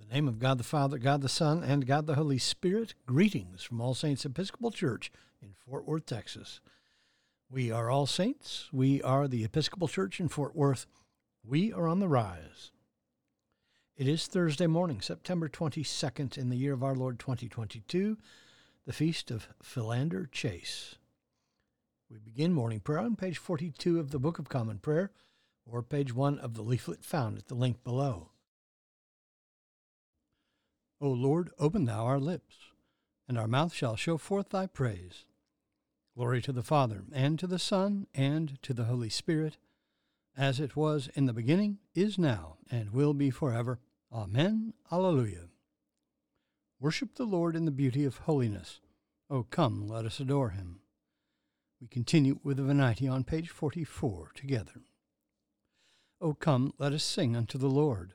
In the name of God the Father, God the Son, and God the Holy Spirit, greetings from All Saints Episcopal Church in Fort Worth, Texas. We are All Saints. We are the Episcopal Church in Fort Worth. We are on the rise. It is Thursday morning, September 22nd, in the year of our Lord 2022, the feast of Philander Chase. We begin morning prayer on page 42 of the Book of Common Prayer, or page 1 of the leaflet found at the link below. O Lord, open thou our lips, and our mouth shall show forth thy praise. Glory to the Father, and to the Son, and to the Holy Spirit, as it was in the beginning, is now, and will be forever. Amen. Alleluia. Worship the Lord in the beauty of holiness. O come, let us adore him. We continue with the Venite on page 44 together. O come, let us sing unto the Lord.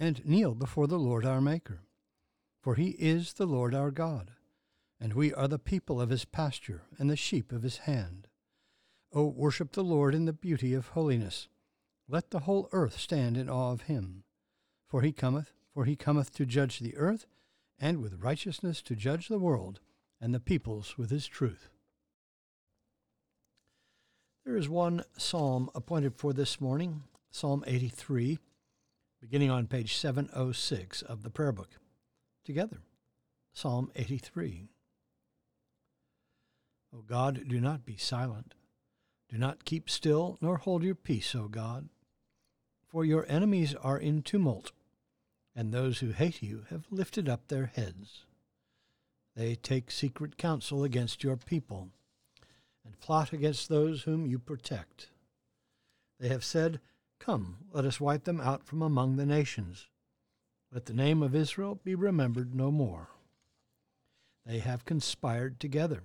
and kneel before the Lord our Maker. For he is the Lord our God, and we are the people of his pasture and the sheep of his hand. O worship the Lord in the beauty of holiness. Let the whole earth stand in awe of him. For he cometh, for he cometh to judge the earth, and with righteousness to judge the world, and the peoples with his truth. There is one psalm appointed for this morning, Psalm 83 beginning on page 706 of the prayer book. Together, Psalm 83. O God, do not be silent. Do not keep still, nor hold your peace, O God. For your enemies are in tumult, and those who hate you have lifted up their heads. They take secret counsel against your people, and plot against those whom you protect. They have said, Come, let us wipe them out from among the nations. Let the name of Israel be remembered no more. They have conspired together.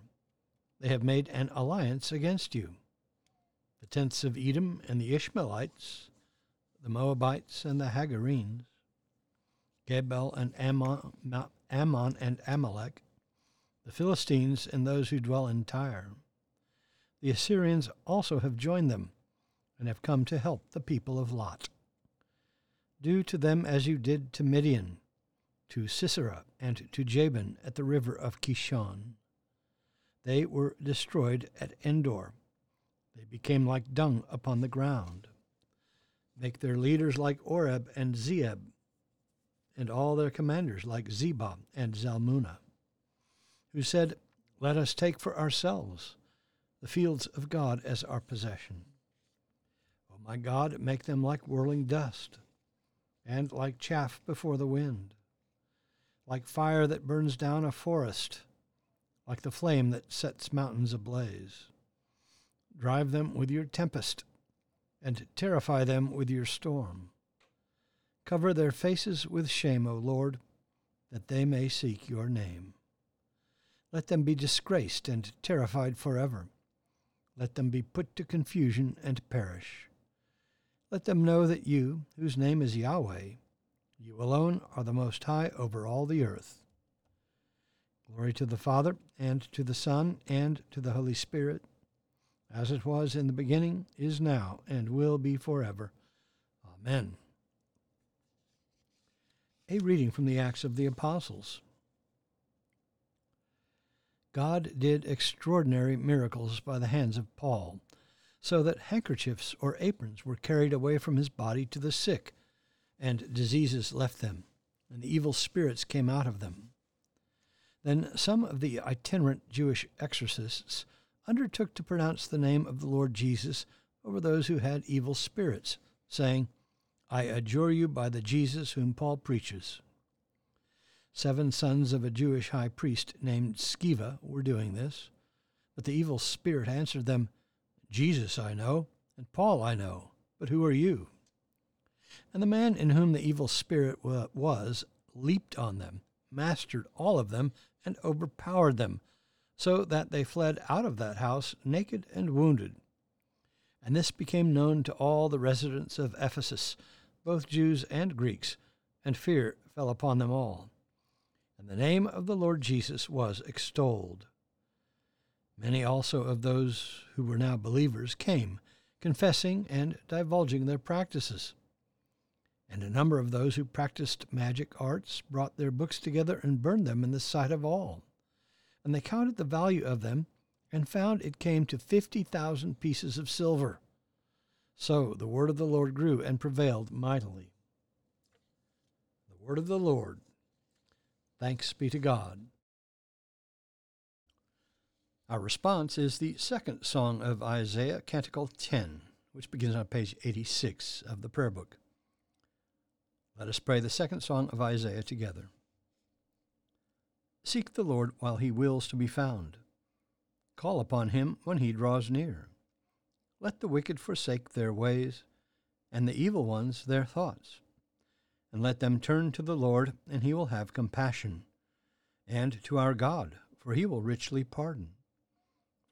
They have made an alliance against you. The tents of Edom and the Ishmaelites, the Moabites and the Hagarenes, Gebal and Ammon, Ammon and Amalek, the Philistines and those who dwell in Tyre. The Assyrians also have joined them and have come to help the people of Lot. Do to them as you did to Midian, to Sisera, and to Jabin at the river of Kishon. They were destroyed at Endor. They became like dung upon the ground. Make their leaders like Oreb and Zeeb, and all their commanders like Zebah and Zalmunna, who said, Let us take for ourselves the fields of God as our possession. My God, make them like whirling dust, and like chaff before the wind, like fire that burns down a forest, like the flame that sets mountains ablaze. Drive them with your tempest, and terrify them with your storm. Cover their faces with shame, O Lord, that they may seek your name. Let them be disgraced and terrified forever. Let them be put to confusion and perish. Let them know that you, whose name is Yahweh, you alone are the Most High over all the earth. Glory to the Father, and to the Son, and to the Holy Spirit, as it was in the beginning, is now, and will be forever. Amen. A reading from the Acts of the Apostles. God did extraordinary miracles by the hands of Paul so that handkerchiefs or aprons were carried away from his body to the sick, and diseases left them, and the evil spirits came out of them. Then some of the itinerant Jewish exorcists undertook to pronounce the name of the Lord Jesus over those who had evil spirits, saying, I adjure you by the Jesus whom Paul preaches. Seven sons of a Jewish high priest named Sceva were doing this, but the evil spirit answered them, Jesus I know, and Paul I know, but who are you? And the man in whom the evil spirit was leaped on them, mastered all of them and overpowered them, so that they fled out of that house naked and wounded. And this became known to all the residents of Ephesus, both Jews and Greeks, and fear fell upon them all. And the name of the Lord Jesus was extolled. Many also of those who were now believers came, confessing and divulging their practices. And a number of those who practiced magic arts brought their books together and burned them in the sight of all. And they counted the value of them and found it came to fifty thousand pieces of silver. So the word of the Lord grew and prevailed mightily. The word of the Lord. Thanks be to God. Our response is the second song of Isaiah, Canticle 10, which begins on page 86 of the prayer book. Let us pray the second song of Isaiah together. Seek the Lord while he wills to be found. Call upon him when he draws near. Let the wicked forsake their ways, and the evil ones their thoughts. And let them turn to the Lord, and he will have compassion, and to our God, for he will richly pardon.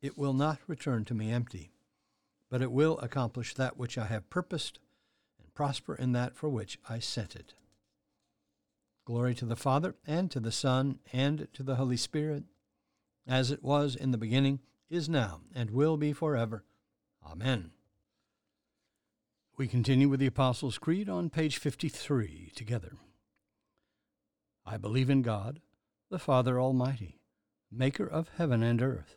It will not return to me empty, but it will accomplish that which I have purposed and prosper in that for which I sent it. Glory to the Father, and to the Son, and to the Holy Spirit, as it was in the beginning, is now, and will be forever. Amen. We continue with the Apostles' Creed on page 53 together. I believe in God, the Father Almighty, maker of heaven and earth,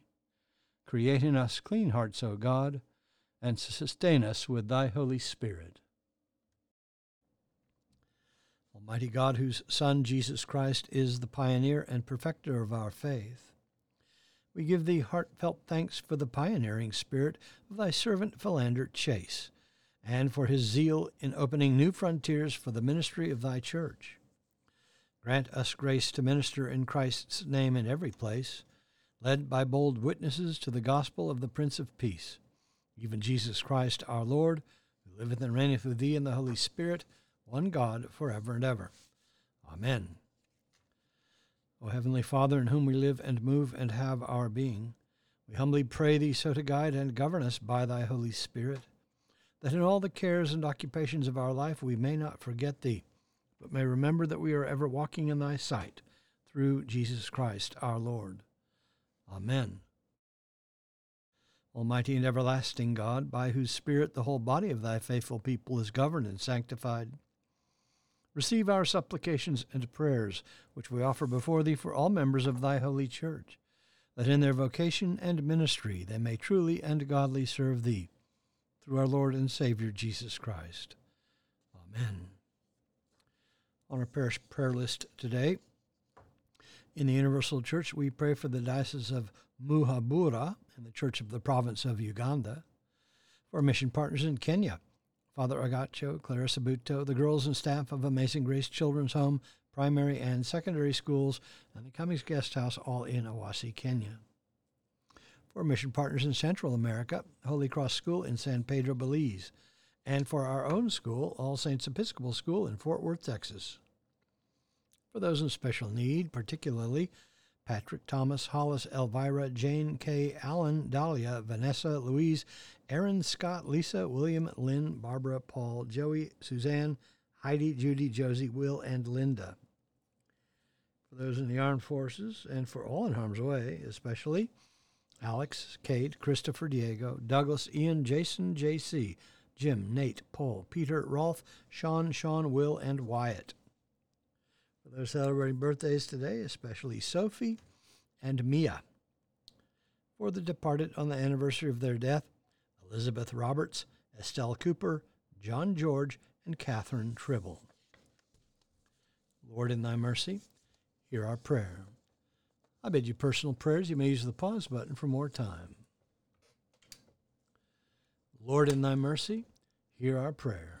Create in us clean hearts, O God, and sustain us with Thy Holy Spirit. Almighty God, whose Son, Jesus Christ, is the pioneer and perfecter of our faith, we give thee heartfelt thanks for the pioneering spirit of thy servant Philander Chase, and for his zeal in opening new frontiers for the ministry of thy church. Grant us grace to minister in Christ's name in every place, led by bold witnesses to the gospel of the Prince of Peace, even Jesus Christ our Lord, who liveth and reigneth with thee in the Holy Spirit, one God, forever and ever. Amen. O Heavenly Father, in whom we live and move and have our being, we humbly pray Thee so to guide and govern us by Thy Holy Spirit, that in all the cares and occupations of our life we may not forget Thee, but may remember that we are ever walking in Thy sight, through Jesus Christ our Lord. Amen. Almighty and everlasting God, by whose Spirit the whole body of Thy faithful people is governed and sanctified, Receive our supplications and prayers, which we offer before Thee for all members of Thy holy church, that in their vocation and ministry they may truly and godly serve Thee, through our Lord and Savior Jesus Christ. Amen. On our parish prayer list today, in the Universal Church, we pray for the Diocese of Muhabura and the Church of the Province of Uganda, for mission partners in Kenya Father Agacho, Clarissa Buto, the girls and staff of Amazing Grace Children's Home, primary and secondary schools, and the Cummings Guest House, all in Awasi, Kenya. For mission partners in Central America, Holy Cross School in San Pedro, Belize, and for our own school, All Saints Episcopal School in Fort Worth, Texas. For those in special need, particularly Patrick, Thomas, Hollis, Elvira, Jane, K., Allen, Dahlia, Vanessa, Louise, Aaron, Scott, Lisa, William, Lynn, Barbara, Paul, Joey, Suzanne, Heidi, Judy, Josie, Will, and Linda. For those in the armed forces and for all in harm's way, especially Alex, Kate, Christopher, Diego, Douglas, Ian, Jason, JC, Jim, Nate, Paul, Peter, Rolf, Sean, Sean, Will, and Wyatt. Those celebrating birthdays today, especially Sophie and Mia. For the departed on the anniversary of their death, Elizabeth Roberts, Estelle Cooper, John George, and Catherine Tribble. Lord, in thy mercy, hear our prayer. I bid you personal prayers. You may use the pause button for more time. Lord, in thy mercy, hear our prayer.